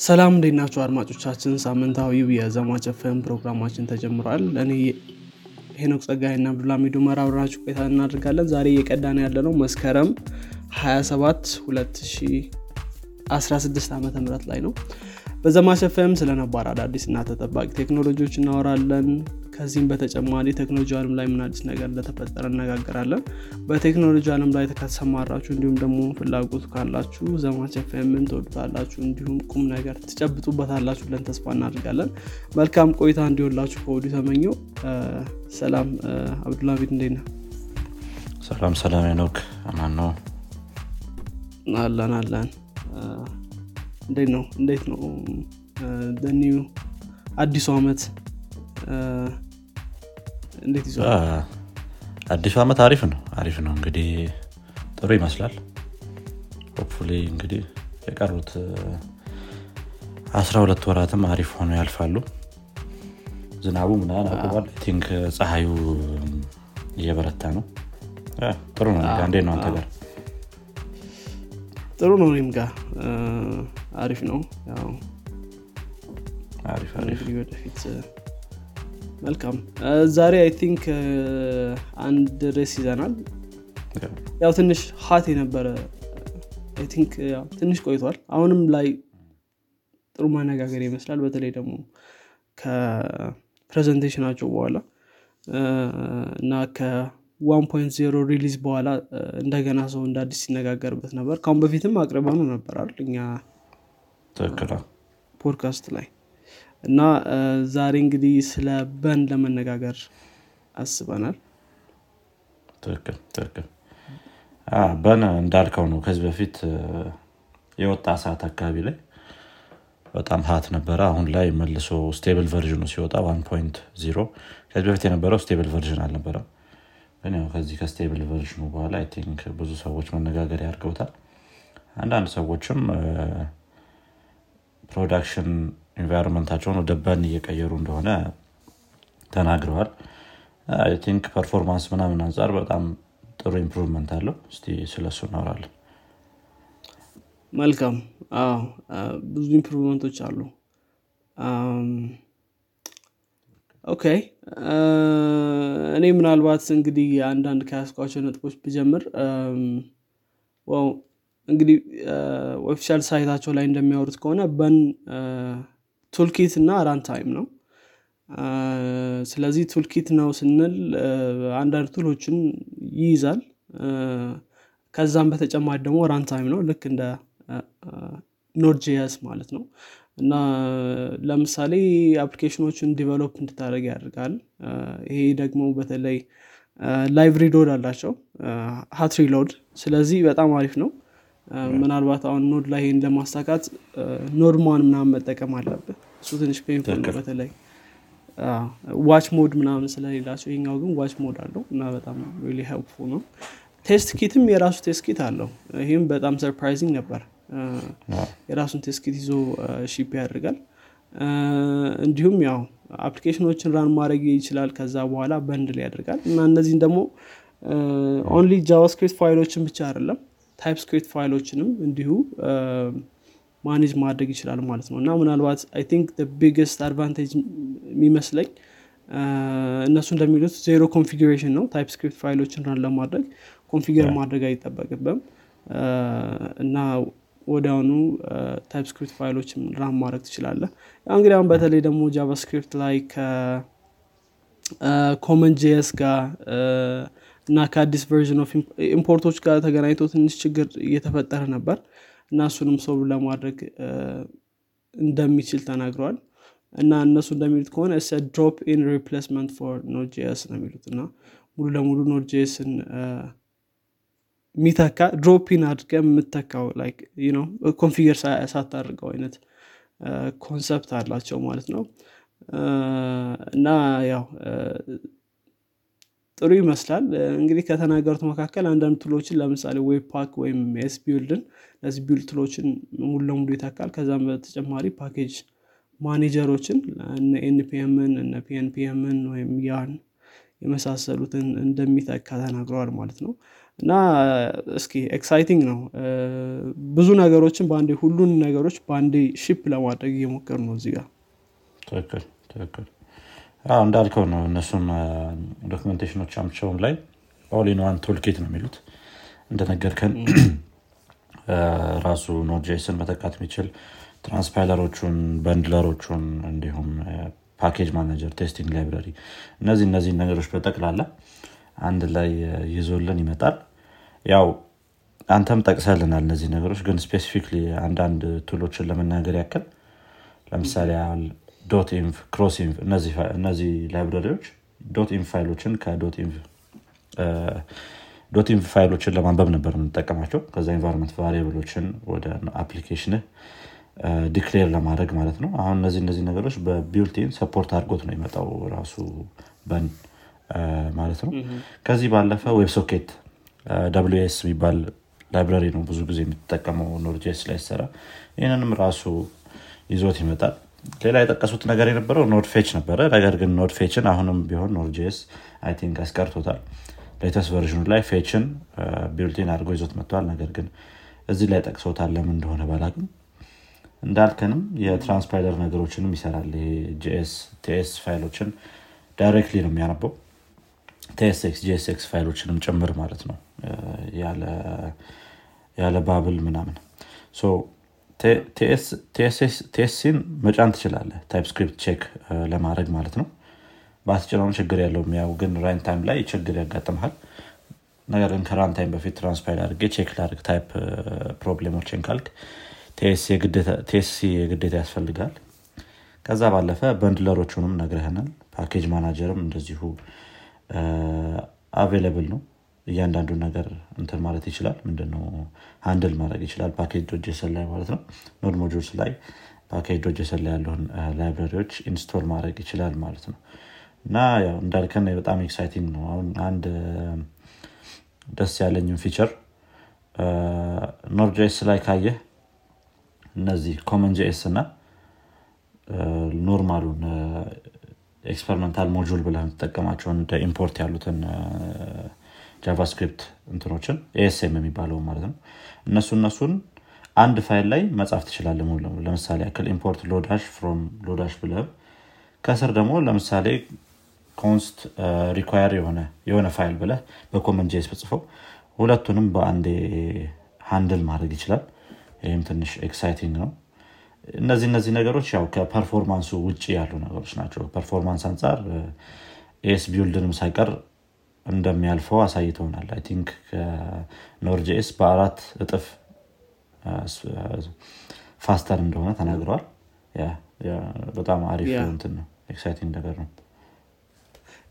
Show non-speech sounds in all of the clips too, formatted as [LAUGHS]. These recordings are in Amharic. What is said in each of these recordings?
ሰላም እንዴት ናቸው አድማጮቻችን? ሳምንታዊው የዘማች ኤፍኤም ፕሮግራማችን ተጀምሯል። እኔ ሄኖክ ጸጋይ እና አብዱልሚዱ መር አብረናችሁ ቆይታ እናደርጋለን። ዛሬ እየቀዳን ያለ ነው መስከረም 27 2016 ዓ ም ላይ ነው። በዘማች ኤፍኤም ስለነባር አዳዲስ እና ተጠባቂ ቴክኖሎጂዎች እናወራለን ከዚህም በተጨማሪ ቴክኖሎጂ አለም ላይ ምን አዲስ ነገር እንደተፈጠረ እነጋገራለን። በቴክኖሎጂ አለም ላይ ከተሰማራችሁ እንዲሁም ደግሞ ፍላጎቱ ካላችሁ ዘማች ኤፍኤምን ትወዱታላችሁ እንዲሁም ቁም ነገር ትጨብጡበታላችሁ ብለን ተስፋ እናደርጋለን። መልካም ቆይታ እንዲሆንላችሁ ከወዲሁ ተመኘው ሰላም አብዱልሚድ እንዴት ነህ? ሰላም ሰላም ኖክ አማን ነው። አለን አለን። እንዴት ነው? እንዴት ነው? ኒው አዲሱ አመት እንዴት ይዟል? አዲሱ አመት አሪፍ ነው አሪፍ ነው። እንግዲህ ጥሩ ይመስላል። ሆፕፉሊ እንግዲህ የቀሩት አስራ ሁለት ወራትም አሪፍ ሆኖ ያልፋሉ። ዝናቡ ምናን አቁሟል። think ፀሐዩ እየበረታ ነው። ጥሩ ነው። እንዴት ነው አንተ ጋር። ጥሩ ነው እኔም ጋር። አሪፍ ነው። ወደፊት መልካም. ዛሬ I think አንድ ርዕስ ይዘናል። ያው ትንሽ hot የነበረ I think ትንሽ ቆይቷል። አሁንም ላይ ጥሩ ማነጋገር ይመስላል። በተለይ ደግሞ ከ presentationኣቸው በኋላ እና ከ1.0 release በኋላ እንደገና ሰው እንደ አዲስ ሲነጋገርበት ነበር። ካሁን በፊትም አቅርበነው ነበር እኛ ፖድካስት ላይ እና ዛሬ እንግዲህ ስለ Bun ለመነጋገር አስበናል። ትክክል Bun እንዳልከው ነው። ከዚህ በፊት የወጣ ሰዓት አካባቢ ላይ በጣም hot ነበረ። አሁን ላይ መልሶ stable versionኑ ሲወጣ 1.0 ከዚህ በፊት የነበረው stable version አልነበረም። ግን ያው ከዚህ ከ stable versionኑ በኋላ I think ብዙ ሰዎች መነጋገር ያድርገውታል። አንዳንድ ሰዎችም production environmentኣቸውን ወደ Bun እየቀየሩ እንደሆነ ተናግረዋል። I think performance ምናምን አንጻር በጣም ጥሩ improvement አለው። እስቲ ስለሱ እናወራለን። መልካም። ብዙ improvementኦች አሉ። okay። እኔ ምናልባት እንግዲህ አንዳንድ ከያዝኳቸው ነጥቦች ብጀምር እንግዲህ official siteኣቸው ላይ እንደሚያወሩት ከሆነ Bun toolkit እና runtime ነው። ስለዚህ toolkit ነው ስንል አንዳንድ toolኦችን ይይዛል። ከዛም በተጨማሪ ደግሞ runtime ነው ልክ እንደ Node.js ማለት ነው። እና ለምሳሌ applicationኦችን develop እንድታደረግ ያደርጋል። ይሄ ደግሞ በተለይ live reload አላቸው። hot reload። ስለዚህ በጣም አሪፍ ነው ምናልባት አሁን Node ላይ ይህን ለማሳካት nodemon ምናምን መጠቀም አለብህ። እሱ ትንሽ painful ነው በተለይ። watch mode ምናምን ስለሌላቸው ይሄኛው ግን watch mode አለው እና በጣም really helpful ነው። test kitም የራሱ test kit አለው። ይህም በጣም surprising ነበር። የራሱን test kit ይዞ ship ያደርጋል። እንዲሁም ያው applicationኦችን run ማድረግ ይችላል። ከዛ በኋላ bundle ያደርጋል። እና እነዚህን ደግሞ only JavaScript fileኦችን ብቻ አይደለም TypeScript fileኦችንም እንዲሁ manage ማድረግ ይችላል ማለት ነው። እና ምናልባት I think biggest advantage የሚመስለኝ እነሱ እንደሚሉት zero configuration ነው። TypeScript fileኦችን run ለማድረግ configure ማድረግ አይጠበቅብህም። እና ወዲያውኑ TypeScript fileኦችን run ማድረግ ትችላለህ እንግዲህ አሁን በተለይ ደግሞ JavaScript ላይ ከ CommonJS ጋር እና ከአዲስ version of importኦች ጋር ተገናኝቶ ትንሽ ችግር እየተፈጠረ ነበር እና እሱንም ሰው ለማድረግ እንደሚችል ተናግረዋል። እና እነሱ እንደሚሉት ከሆነ as drop-in replacement for Node.js ነው የሚሉት እና ሙሉ ለሙሉ Node.jsን የሚተካ drop-in አድርገህ የምትተካው configure ሳታደርገው አይነት concept አላቸው ማለት ነው። እና ያው ጥሩ ይመስላል። እንግዲህ ከተናገሩት መካከል አንዳንድ toolኦችን ለምሳሌ Webpack ወይም esbuildን ለዚህ build toolኦችን ሙሉ ለሙሉ ይተካል። ከዛም በተጨማሪ package managerኦችን እነ npmን እነ pnpmን ወይም Yarn የመሳሰሉትን እንደሚተካ ተናግረዋል ማለት ነው። እና እስኪ exciting ነው። ብዙ ነገሮችን በአንዴ ሁሉን ነገሮች በአንዴ ship ለማድረግ እየሞከር ነው እዚህ ጋር። ትክክል ትክክል እንዳልከው ነው። እነሱም documentationኦቻቸውም ላይ all-in-one toolkit ነው የሚሉት። እንደነገርከን [CLEARS THROAT] ራሱ Node.jsን መተካት የሚችል transpilerኦቹን bundlerኦቹን እንዲሁም package manager testing library እነዚህ እነዚህ ነገሮች በጠቅላላ አንድ ላይ ይዞልን ይመጣል። ያው አንተም ጠቅሰህልናል እነዚህ ነገሮች ግን specifically አንዳንድ toolኦችን ለመናገር ያክል ለምሳሌ dotenv cross-env እነዚህ libraryዎች dot env fileኦችን ከ dot dot env fileኦችን ለማንበብ ነበር የምንጠቀማቸው። ከዛ environment variableኦችን ወደ application declare ለማድረግ ማለት ነው። አሁን እነዚህ እነዚህ ነገሮች በ built-in support አድርጎት ነው የመጣው ራሱ Bun ማለት ነው። ከዚህ ባለፈ WebSockets የሚባል library ነው ብዙ ጊዜ የምትጠቀመው Node.js ላይ ሰራ ይህንንም ራሱ ይዞት ይመጣል ሌላ የጠቀሱት ነገር የነበረው node-fetch ነበረ። ነገር ግን node-fetch ን አሁንም ቢሆን Node.js I think አስቀርቶታል። latest version ኡ ላይ fetch ን built-in አድርጎ ይዞት መጥተዋል። ነገር ግን እዚህ ላይ ጠቅሶታል ለምን እንደሆነ ባላቅም እንዳልከንም የ transpiler ነገሮችንም ይሰራል። JS TS file ኦችን directly ነው የሚያነበው። TSX JSX file ኦችንም ጭምር ማለት ነው። ያለ Babel ምናምን TSC ን መጫን ትችላለ TypeScript check ለማድረግ ማለት ነው። ችግር ያለው ላይ ችግር ያጋጥመሃል ነገር ግን ከ runtime ያስፈልጋል። ከዛ ባለፈ package manager ም እንደዚሁ available ነው እያንዳንዱ ነገር እንትን ማለት ይችላል። ምንድነው? handle ማድረግ ይችላል። package.json ላይ ማለት ነው። node modules ላይ package.json ላይ ያለውን library ዎች install ማድረግ ይችላል ማለት ነው። እና ያው እንዳልከን በጣም exciting ነው። አሁን አንድ ደስ ያለኝም feature Node.js ላይ ካየህ እነዚህ CommonJS እና normal ኡን experimental module ብለ የምትጠቀማቸውን import ያሉትን JavaScript እንትኖችን ESM የሚባለው ማለት ነው። እነሱ እነሱን አንድ ፋይል ላይ መጻፍ ትችላለ ለምሳሌ ያክል import Lodash from Lodash ብለ ከስር ደግሞ ለምሳሌ const require የሆነ የሆነ ፋይል ብለ በ CommonJS በጽፈው ሁለቱንም በአንዴ handle ማድረግ ይችላል። ይህም ትንሽ exciting ነው። እነዚህ እነዚህ ነገሮች ያው ከ performance ኡ ውጭ ያሉ ነገሮች ናቸው። performance አንጻር esbuild ንም ሳይቀር እንደሚያልፈው አሳይተውናል I think ከ Node.js በአራት እጥፍ faster እንደሆነ ተናግረዋል በጣም አሪፍ እንትን ነው። exciting ነገር ነው።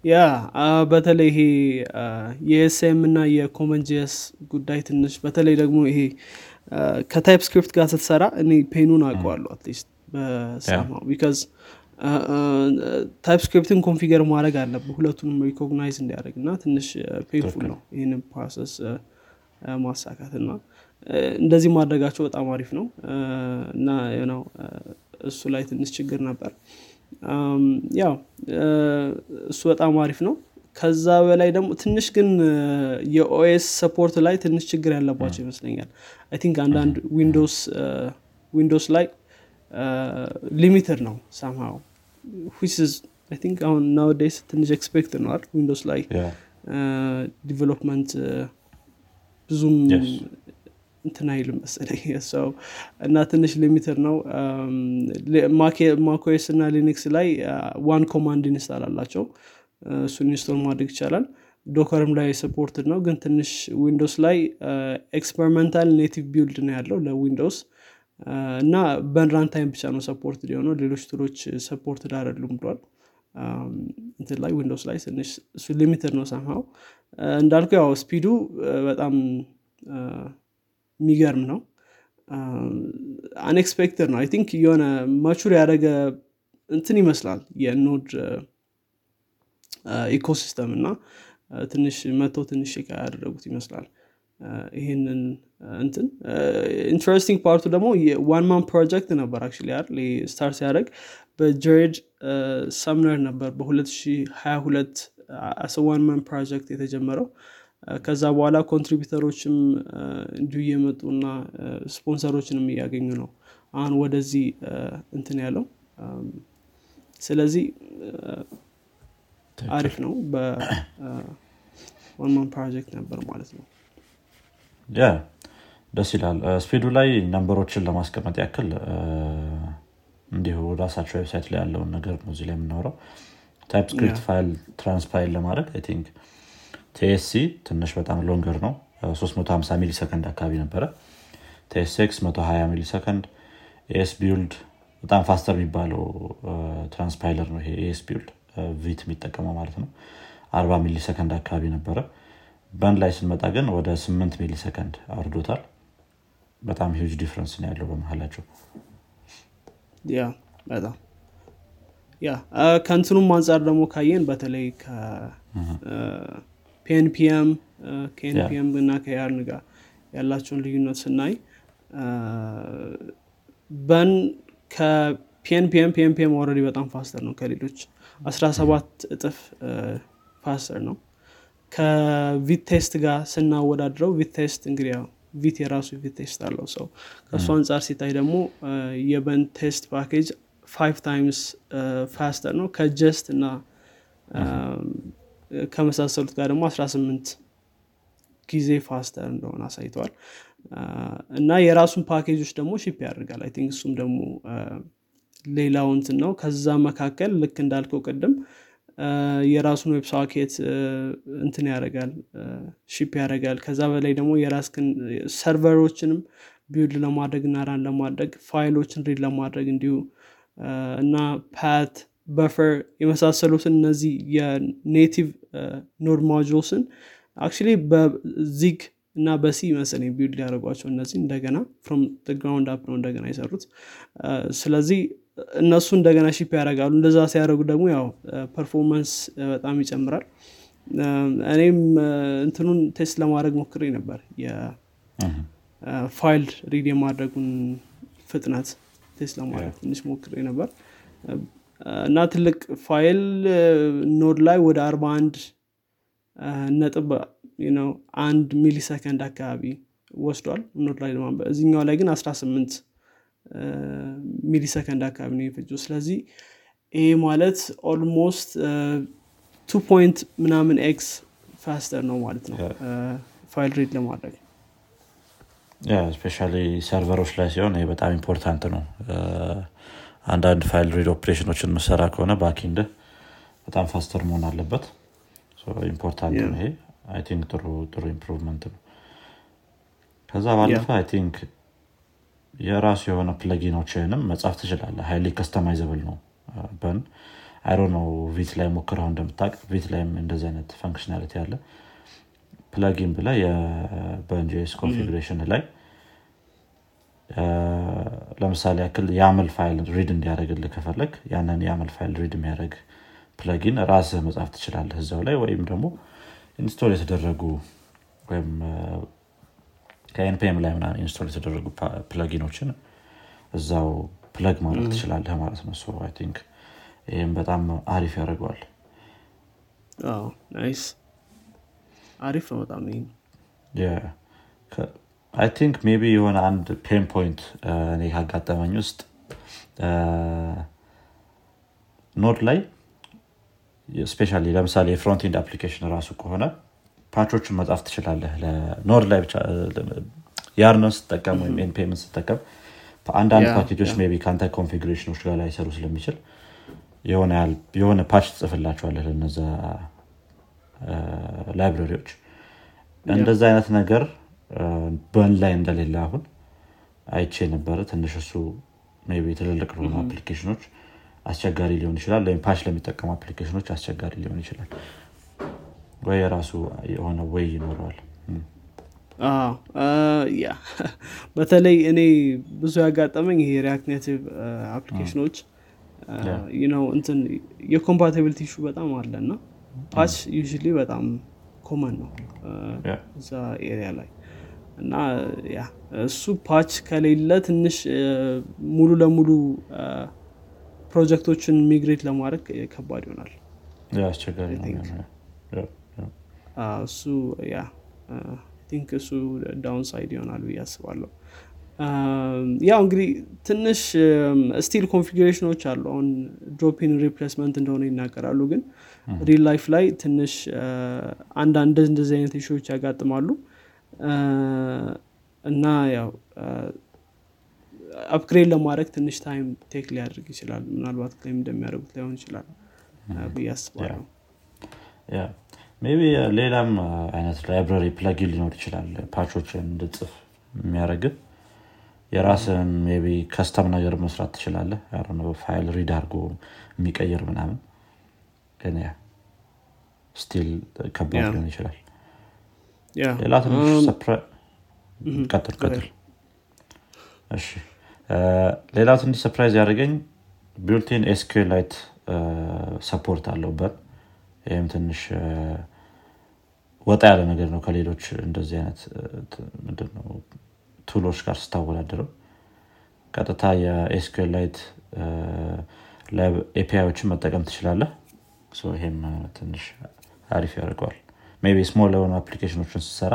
Yeah በተለይ ይሄ የ ESM እና የ CommonJS ጉዳይ ትንሽ በተለይ ደግሞ ይሄ ከ TypeScript ጋር ስትሰራ እኔ pain ኡን አውቀዋለሁ at least በሰማው because TypeScript ን configure ማድረግ አለብህ። ሁለቱንም recognize እንዲያደርግ እና ትንሽ painful ነው ይህንን process ማሳካት እና እንደዚህ ማድረጋቸው በጣም አሪፍ ነው። እና ነው እሱ ላይ ትንሽ ችግር ነበር። ያው እሱ በጣም አሪፍ ነው። ከዛ በላይ ደግሞ ትንሽ ግን የ OS support ላይ ትንሽ ችግር ያለባቸው ይመስለኛል። I think አንዳንድ Windows ላይ limited ነው somehow think አሁን nowadays ትንሽ expect ነዋል Windows ላይ development ብዙም እንትን አይልም መሰለኝ [LAUGHS] ሰው እና ትንሽ limited ነው። macOS እና Linux ላይ one command install አላቸው። እሱን install ማድረግ ይቻላል። Docker ም ላይ supported ነው። ግን ትንሽ Windows ላይ experimental native build ነው ያለው ለ Windows እና Bun runtime ብቻ ነው support የሆነው ሌሎች tool ኦች supported አይደሉም ብሏል። እንትን ላይ Windows ላይ ትንሽ እሱ limited ነው somehow። እንዳልኩ ያው speed ኡ በጣም የሚገርም ነው። unexpected ነው። I think የሆነ mature ያደረገ እንትን ይመስላል የ Node ecosystem እና ትንሽ መተው ትንሽ ያደረጉት ይመስላል። ይህንን እንትን interesting part ኡ ደግሞ one man project ነበር አክ start ሲያደረግ በ Jarred Sumner ነበር በ2022 one man project የተጀመረው። ከዛ በኋላ contributor ኦችም እንዲሁ እየመጡ እና ስፖንሰሮችንም እያገኙ ነው አሁን ወደዚህ እንትን ያለው። ስለዚህ አሪፍ ነው በ one man project ነበር ማለት ነው ደስ ይላል። speed ኡ ላይ number ኦችን ለማስቀመጥ ያክል እንዲሁ ራሳቸው website ላይ ያለውን ነገር ነው እዚህ ላይ የምናወራው። TypeScript file transpile ለማድረግ I think TSC ትንሽ በጣም longer ነው። 350 ሚሊ ሰከንድ አካባቢ ነበረ። TSX 120 millisecond esbuild በጣም faster የሚባለው transpiler ነው ይሄ esbuild Vite የሚጠቀመው ማለት ነው። 40 ሚሊ ሰከንድ አካባቢ ነበረ። Bun ላይ ስንመጣ ግን ወደ 8 ሚሊ ሰከንድ አውርዶታል በጣም huge difference ነው ያለው በመሀላቸው Yeah በጣም Yeah ከእንትኑም አንጻር ደግሞ ካየን በተለይ ከ pnpm ከ npm እና ከ Yarn ጋር ያላቸውን ልዩነት ስናይ Bun ከ pnpm pnpm already በጣም faster ነው ከሌሎች 17 እጥፍ faster ነው። ከ Vitest ጋር ስናወዳድረው Vitest እንግዲህ Vite የራሱ Vitest አለው። ሰው ከእሱ አንጻር ሲታይ ደግሞ የ Bun test package five times faster ነው። ከ Jest እና ከመሳሰሉት ጋር ደግሞ 18 ጊዜ faster እንደሆነ አሳይተዋል እና የራሱን ፓኬጆች ደግሞ ship ያደርጋል። I think እሱም ደግሞ ሌላው እንትን ነው። ከዛ መካከል ልክ እንዳልከው ቅድም የራሱን web socket እንትን ያደርጋል ship ያደርጋል። ከዛ በላይ ደግሞ የራስክን server ኦችንም build ለማድረግ እና run ለማድረግ ፋይሎችን read ለማድረግ እንዲሁ እና path buffer የመሳሰሉትን እነዚህ የኔቲቭ ኖድ ማጁልስን አክቹሊ በዚግ እና በሲ መሰለኝ build ያደረጓቸው እነዚህ እንደገና from ground up ነው እንደገና የሰሩት። ስለዚህ እነሱ እንደገና ship ያደርጋሉ። እንደዛ ሲያደርጉ ደግሞ ያው performance በጣም ይጨምራል። እኔም እንትኑን test ለማድረግ ሞክሬ ነበር። የፋይል read የማድረጉን ፍጥነት test ለማድረግ ትንሽ ሞክሬ ነበር። እና ትልቅ ፋይል Node ላይ ወደ 41 ነጥብ ነው አንድ ሚሊ ሰከንድ አካባቢ ወስዷል። Node ላይ ለማንበብ እዚኛው ላይ ግን 18 ሚሊ ሰከንድ አካባቢ ነው የፈጀው። ስለዚህ ይሄ ማለት almost two point ምናምን x faster ነው ማለት ነው ፋይል read ለማድረግ። especially server ኦች ላይ ሲሆን ይህ በጣም important ነው. አንዳንድ ፋይል read operation ኦችን ምሰራ ከሆነ backend በጣም faster መሆን አለበት። important ነው ይሄ. I think ጥሩ improvement ነው። ከዛ ባለፈ I think የራሱ የሆነ plugin ኦችንም መጻፍ ትችላለህ highly customizable ነው። Bun አይሮ ነው Vite ላይ ሞክረው እንደምታቅ Vite ላይም እንደዚህ አይነት functionality አለ። plugin ብለ የ BunJS configuration ላይ ለምሳሌ ያክል YAML ፋይል read እንዲያደረግልህ ከፈለግክ ያንን YAML ፋይል read የሚያደረግ plugin ራስህ መጻፍ ትችላለህ እዛው ላይ። ወይም ደግሞ install የተደረጉ ወይም ከ npm ላይ ምናምን install የተደረጉ plugin ኦችን እዛው plug ማድረግ ትችላለህ ማለት ነው። I think ይህም በጣም አሪፍ ያደርገዋል። Nice። አሪፍ ነው በጣም I think maybe የሆነ አንድ pain point እኔ ካጋጠመኝ ውስጥ Node ላይ especially ለምሳሌ የ front end application ራሱ ከሆነ patch ኦችን መጻፍ ትችላለህ? Node ላይ ብቻ Yarn ን ስጠቀም ወይም ኤንፔምን ስጠቀም አንዳንድ ፓኬጆች maybe ከአንተ configuration ኦች ጋር ላይሰሩ ስለሚችል የሆነ patch ትጽፍላቸዋለህ ለነዛ library ዎች። እንደዛ አይነት ነገር Bun ላይ እንደሌለ አሁን አይቼ ነበረ። ትንሽ እሱ maybe ትልልቅ ለሆኑ application ኦች አስቸጋሪ ሊሆን ይችላል ወይም patch ለሚጠቀሙ application ኦች አስቸጋሪ ሊሆን ይችላል ወይ የራሱ የሆነ way ይኖረዋል። Yeah በተለይ እኔ ብዙ ያጋጠመኝ ይሄ React Native application ኦች ነው እንትን የ compatibility issue በጣም አለ እና patch use በጣም common ነው እዛ area ላይ እና ያ እሱ patch ከሌለ ትንሽ ሙሉ ለሙሉ ፕሮጀክቶችን migrate ለማድረግ ከባድ ይሆናል። አስቸጋሪ እሱ yeah think እሱ downside ይሆናል ብዬ አስባለሁ። ያው እንግዲህ ትንሽ still configuration ኦች አሉ። አሁን drop-in replacement እንደሆነ ይናገራሉ ግን real life ላይ ትንሽ አንዳንድ እንደዚህ አይነት issue ዎች ያጋጥማሉ። እና ያው upgrade ለማድረግ ትንሽ time take ሊያደርግ ይችላል። ምናልባት claim እንደሚያደርጉት ላይሆን ይችላል። ብዬ አስባለሁ maybe ሌላም አይነት library plugin ሊኖር ይችላል። patch ኦችን እንድጽፍ የሚያደረግ የራስን maybe custom ነገር መስራት ትችላለህ። ፋይል read አድርጎ የሚቀይር ምናምን። ግን still ከባድ ሊሆን ይችላል። ሌላ ትንሽ ቀጥል ቀጥል። እሺ። ሌላ ትንሽ surprise ያደርገኝ built-in SQLite support አለው። በር ይህም ትንሽ ወጣ ያለ ነገር ነው ከሌሎች እንደዚህ አይነት ምንድነው tool ኦች ጋር ስታወዳደረው ቀጥታ የ SQLite API ኦችን መጠቀም ትችላለህ። ይሄም ትንሽ አሪፍ ያደርገዋል። maybe small የሆኑ application ኦችን ስሰራ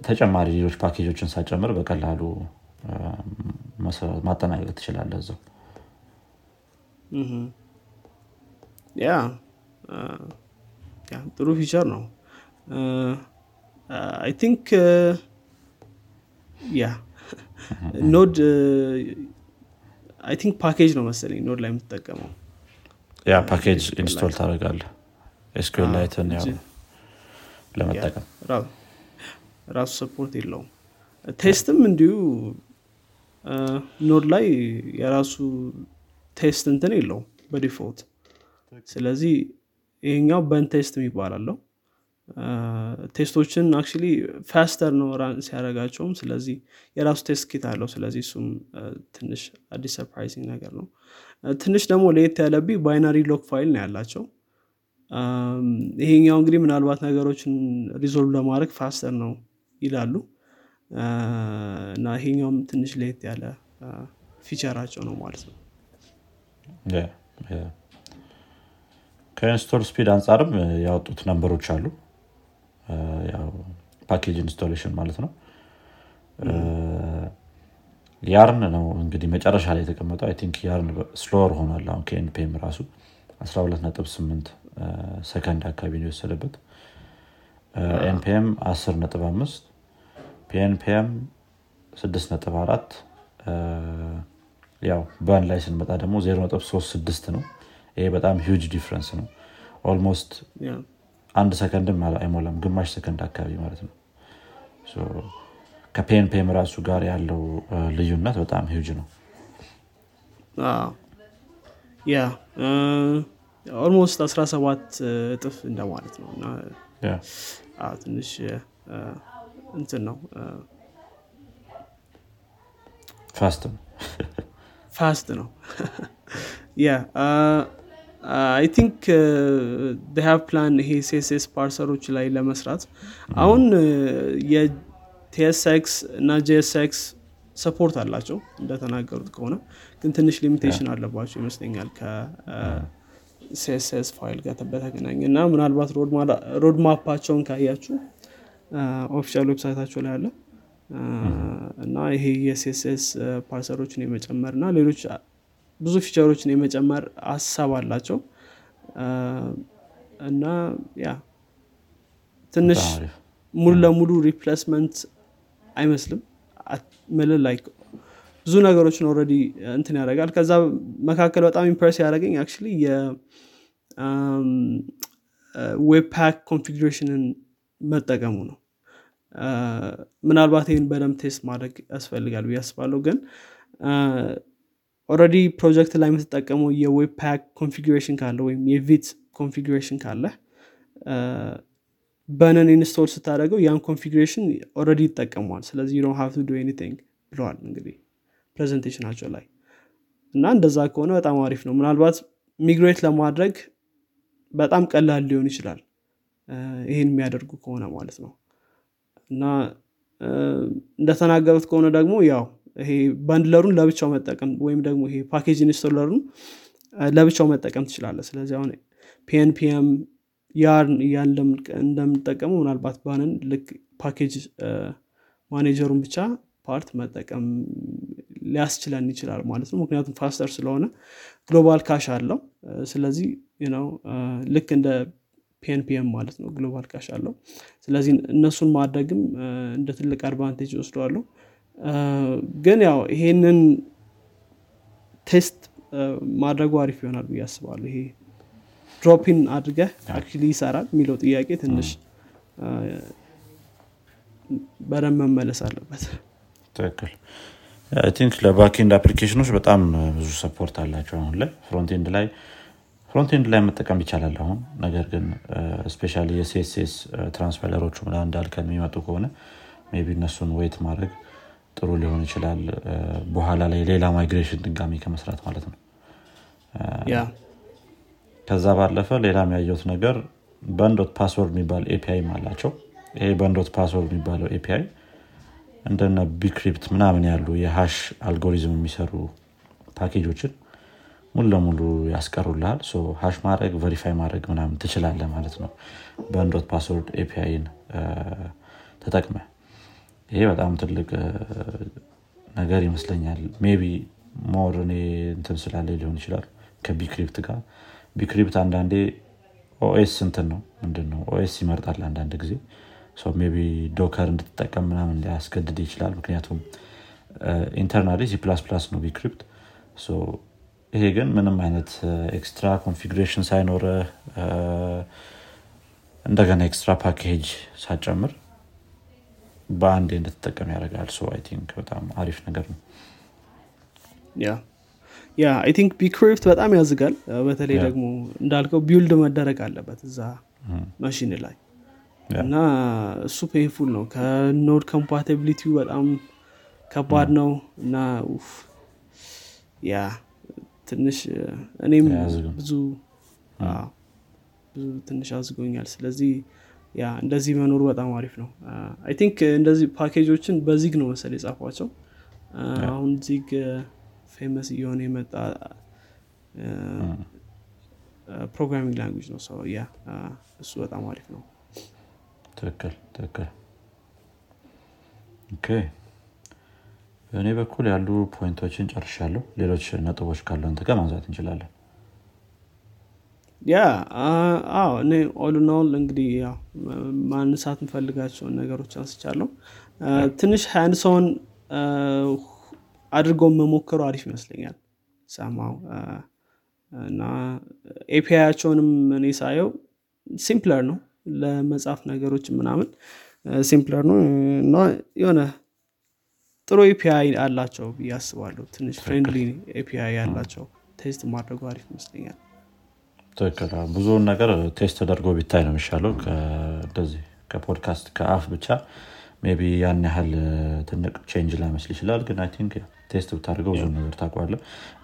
ተጨማሪ ሌሎች ፓኬጆችን ሳጨምር በቀላሉ ማጠናቀቅ ትችላለህ እዛው። Yeah ጥሩ feature ነው I think yeah Node I think package ነው መሰለኝ Node ላይ የምትጠቀመው. Yeah package install ታደርጋለህ SQLite ን ለመጠቀም. ራሱ support የለውም. test ም እንዲሁ Node ላይ የራሱ test እንትን የለውም በ default። ስለዚህ ይሄኛው Bun test የሚባላለው test ኦችን actually faster ነው run ሲያደረጋቸውም ስለዚህ የራሱ test kit አለው። ስለዚህ እሱም ትንሽ አዲስ surprising ነገር ነው። ትንሽ ደግሞ ለየት ያለ binary lock file ነው ያላቸው። ይሄኛው እንግዲህ ምናልባት ነገሮችን resolve ለማድረግ faster ነው ይላሉ። እና ይሄኛውም ትንሽ ለየት ያለ feature ኣቸው ነው ማለት ነው። ከ install speed አንጻርም ያወጡት number ኦች አሉ package installation ማለት ነው. Yarn ነው እንግዲህ መጨረሻ ላይ የተቀመጠው። I think Yarn slower ሆኗል አሁን ከ npm ራሱ 128 ሰከንድ አካባቢ ነው የወሰደበት። npm 10 ነጥብ 5 pnpm 6 ነጥብ 4 ያው Bun ላይ ስንመጣ ደግሞ 0.36 ነው። ይሄ በጣም huge difference ነው። almost አንድ ሰከንድም አይሞላም ግማሽ ሰከንድ አካባቢ ማለት ነው። ከ pnpm ራሱ ጋር ያለው ልዩነት በጣም ሂውጅ ነው። yeah almost 17 እጥፍ እንደማለት ነው። እና ትንሽ እንትን ነው። fast ነው። fast ነው። [LAUGHS] yeah I think have plan ይሄ CSS parser ኦች ላይ ለመስራት። አሁን የ TSX እና JSX support አላቸው እንደተናገሩት ከሆነ። ግን ትንሽ limitation አለባቸው ይመስለኛል ከ CSS file ጋር በተገናኘ እና ምናልባት roadmap ኣቸውን ካያችሁ official website ኣቸው ላይ አለ። እና ይሄ የ CSS parser ኦችን የመጨመር እና ሌሎች ብዙ feature ኦችን የመጨመር ሀሳብ አላቸው። እና ያ ትንሽ ሙሉ ለሙሉ replacement አይመስልም። ምናልባት ብዙ ነገሮችን already እንትን ያደርጋል። ከዛ መካከል በጣም impress ያደረገኝ አክ የ Webpack configuration ን መጠቀሙ ነው። ምናልባት ይህን በደንብ test ማድረግ ያስፈልጋል ብዬ አስባለሁ። ግን already project ላይ የምትጠቀመው የ Webpack configuration ካለ ወይም የ Vite configuration ካለ Bun ን install ስታደረገው ያን configuration already ይጠቀመዋል። ስለዚህ you have do nothing ብለዋል እንግዲህ presentation ኣቸው ላይ። እና እንደዛ ከሆነ በጣም አሪፍ ነው። ምናልባት migrate ለማድረግ በጣም ቀላል ሊሆን ይችላል። ይህን የሚያደርጉ ከሆነ ማለት ነው። እና እንደተናገሩት ከሆነ ደግሞ ያው ይሄ bundler ኡን ለብቻው መጠቀም ወይም ደግሞ ይሄ package installer ኡን ለብቻው መጠቀም ትችላለ ስለዚህ አሁን ፒኤንፒኤም ያን ያን እንደምንጠቀመው ምናልባት Bun ን ልክ package manager ኡን ብቻ part መጠቀም ሊያስችለን ይችላል ማለት ነው። ምክንያቱም faster ስለሆነ global cache አለው። ስለዚህ ነው ልክ እንደ pnpm ማለት ነው global cache አለው። ስለዚህ እነሱን ማድረግም እንደ ትልቅ advantage ወስደዋለሁ ግን ያው ይሄንን test ማድረጉ አሪፍ ይሆናል ብዬ አስባለሁ። ይሄ drop-in አድርገህ actually ይሰራል የሚለው ጥያቄ ትንሽ በደንብ መመለስ አለበት። ትክክል። think ለ backend application ኦች በጣም ብዙ support አላቸው አሁን ላይ። frontend ላይ frontend ላይ መጠቀም ይቻላል አሁን። ነገር ግን especially የ CSS transpiler ኦቹ ምናምን እንዳልከን የሚመጡ ከሆነ maybe እነሱን wait ማድረግ ጥሩ ሊሆን ይችላል። በኋላ ላይ ሌላ migration ድጋሚ ከመስራት ማለት ነው። ከዛ ባለፈ ሌላ የሚለየው ነገር Bun.password የሚባል API አላቸው። ይሄ Bun.password የሚባለው API እንደነ bcrypt ምናምን ያሉ የ hash algorithm የሚሰሩ ፓኬጆችን ሙሉ ለሙሉ ያስቀሩልሃል። hash ማድረግ verify ማድረግ ምናምን ትችላለ ማለት ነው። Bun.password API ን ተጠቅመ ይሄ በጣም ትልቅ ነገር ይመስለኛል። maybe more እኔ እንትን ስላለ ሊሆን ይችላል። ከ bcrypt ጋር። bcrypt አንዳንዴ OS እንትን ነው። ምንድን ነው OS ይመርጣል አንዳንድ ጊዜ። maybe Docker እንድትጠቀም ምናምን ሊያስገድድ ይችላል። ምክንያቱም internally C++ ነው bcrypt። ይሄ ግን ምንም አይነት extra configuration ሳይኖረ እንደገና extra package ሳጨምር በአንድ እንድትጠቀም ያደርጋል። so I think በጣም አሪፍ ነገር ነው። ያ ያ አይ ቲንክ ቢክሪፕት በጣም ያዝጋል። በተለይ ደግሞ እንዳልከው build መደረግ አለበት እዛ መሽን ላይ። እና እሱ painful ነው። ከ Node compatibility ው በጣም ከባድ ነው። እና ያ ትንሽ እኔም ብዙ ብዙ ትንሽ አዝጎኛል። ስለዚህ ያ እንደዚህ መኖሩ በጣም አሪፍ ነው። I think እንደዚህ package ኦችን በ Zig ነው መሰል የጻፏቸው አሁን Zig famous እየሆነ የመጣ programming language ነው። so yeah እሱ በጣም አሪፍ ነው። ትክክል ትክክል። okay። በእኔ በኩል ያሉ point ኦችን ጨርሻለሁ። ሌሎች ነጥቦች ካለን ጋር ማንሳት እንችላለን yeah አዎ እኔ ኦልናውል እንግዲህ ያው ማንሳት እንፈልጋቸውን ነገሮች አንስቻለሁ። ትንሽ hands-on አድርጎ መሞከሩ አሪፍ ይመስለኛል። ሰማው እና API ያቸውንም እኔ ሳየው simpler ነው። ለመጻፍ ነገሮች ምናምን simpler ነው። እና የሆነ ጥሩ API አላቸው ብዬ አስባለሁ። ትንሽ friendly API ያላቸው test ማድረጉ አሪፍ ይመስለኛል ትክክል ብዙውን ነገር test ተደርጎ ቢታይ ነው የሚሻለው። እንደዚህ ከፖድካስት ከአፍ ብቻ ብቻ ያን ያህል ትልቅ change ላይመስል ይችላል። ግን I think test ብታደርገው ብዙ ነገር ታያለህ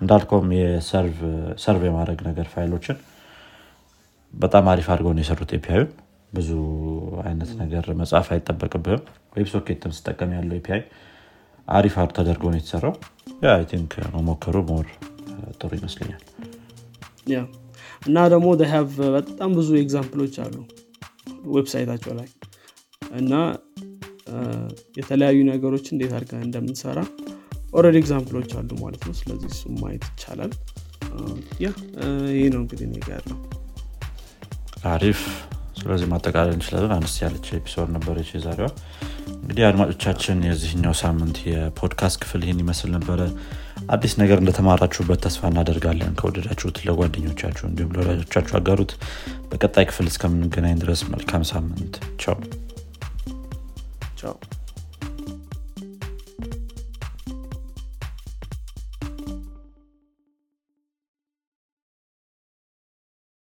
እንዳልከውም የ serve የማድረግ ነገር ፋይሎችን በጣም አሪፍ አድርገው ነው የሰሩት API ዩን ብዙ አይነት ነገር መጻፍ አይጠበቅብህም። WebSocket ን ስጠቀም ያለው API አሪፍ አር ተደርጎ ነው የተሰራው። think መሞከሩ more ጥሩ ይመስለኛል እና ደግሞ have በጣም ብዙ example ኦች አሉ website ኣቸው ላይ እና የተለያዩ ነገሮች እንዴት አድርገን እንደምንሰራ already example ኦች አሉ ማለት ነው። ስለዚህ እሱ ማየት ይቻላል። Yeah ይህ ነው እንግዲህ ኔጋ ያለው። አሪፍ። ስለዚህ ማጠቃለል እንችላለን። አነስ ያለች episode ነበረች የዛሬዋ። እንግዲህ አድማጮቻችን የዚህኛው ሳምንት የፖድካስት ክፍል ይህን ይመስል ነበረ አዲስ ነገር እንደተማራችሁበት ተስፋ እናደርጋለን። ከወደዳችሁት ለጓደኞቻችሁ እንዲሁም ለወዳጆቻችሁ አጋሩት። በቀጣይ ክፍል እስከምንገናኝ ድረስ መልካም ሳምንት። ቻው። ቻው